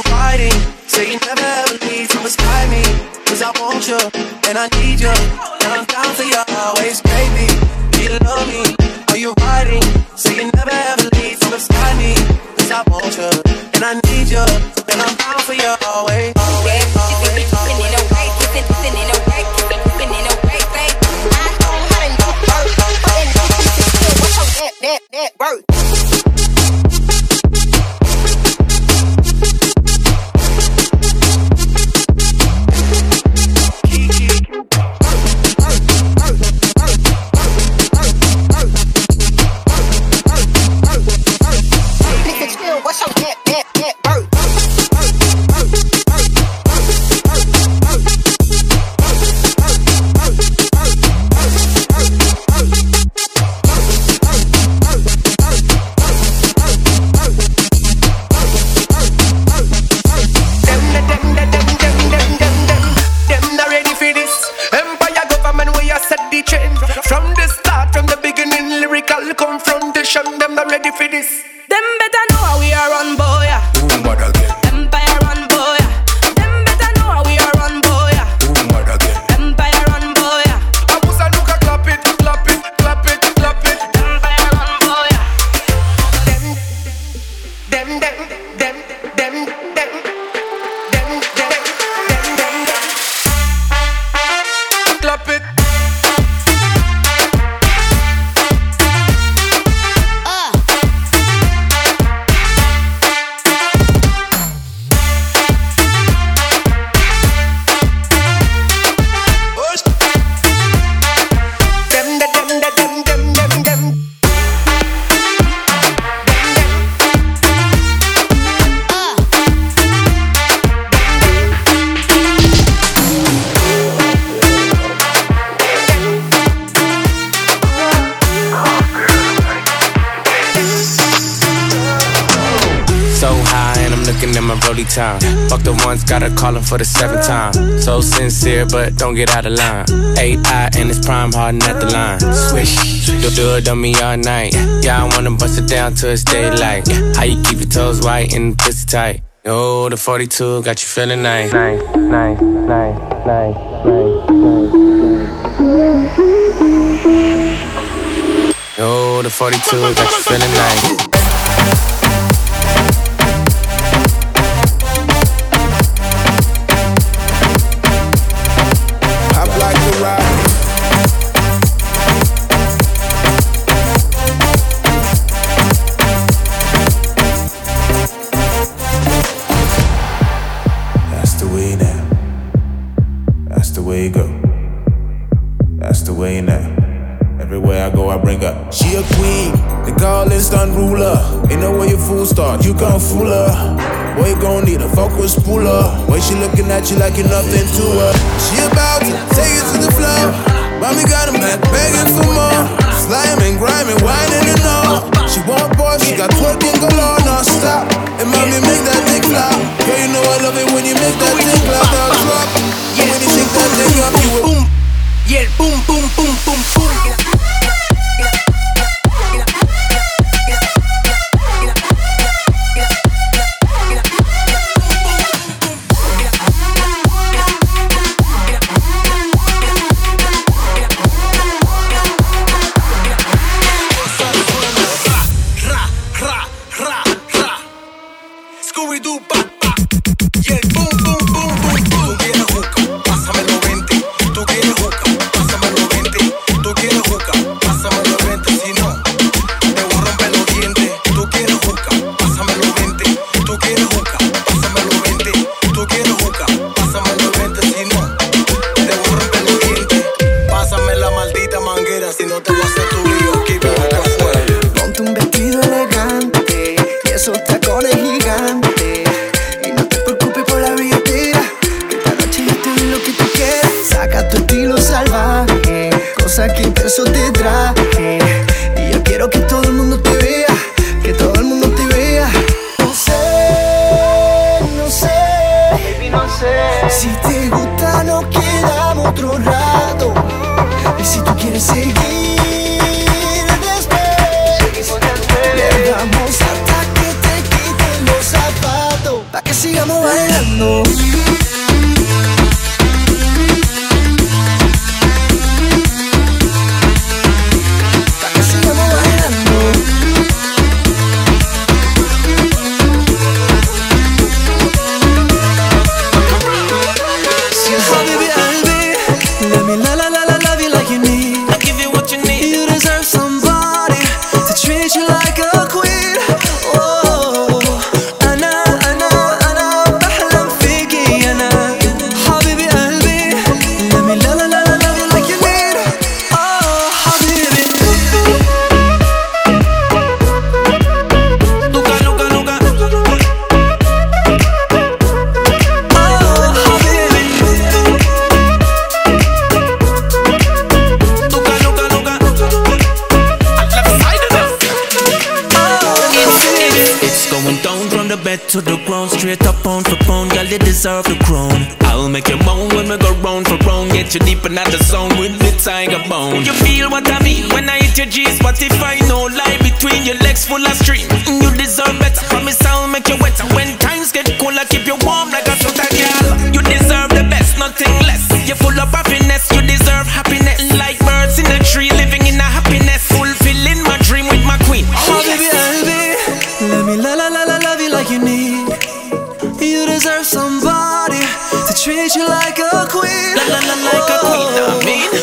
writing? Say you never ever leave from beside me. Cause I want you, and I need you. And I'm down for you always, baby. Do you love me? Are you writing? Say you never ever leave from beside me. Cause I want you, and I need you. And I'm down for you always, looking at my Brody time. Fuck the ones, gotta call him for the seventh time. So sincere, but don't get out of line. AI and it's prime harden at the line. Swish, do do it on me all night. Yeah, I wanna bust it down till it's daylight. How you keep your toes white and pussy tight? Oh, the 42 got you feeling nice. Nice, nice, nice, nice, nice, nice. Oh, the 42 got you feeling nice. It go. That's the way now. Everywhere I go, I bring her. She a queen, the call instant ruler. Ain't no way you fool start, you can't fool her. Boy, you gon' need a focus puller. Way she looking at you like you're nothing to her. She about to take it to the floor. Mommy got him back begging for more. Slime and grinding, whining and all. She want boy, she got twerking galore, non stop. And mommy make that dick flop. Girl, you know I love it when you make that dick Scooby-Doo, pa, pa. Y el boom, boom, boom, seguir después, le damos hasta que te quiten los zapatos. Pa' que sigamos bailando. Down from the bed to the ground, straight up pound for pound, girl, you deserve the crown. I'll make you moan when we go round for round, get you deep in the zone with the tiger bone. You feel what I mean when I hit your G spot? If I no lie between your legs full of stream, mm, you deserve better. Promise I'll treat you like a queen. La la like a queen, I oh. mean.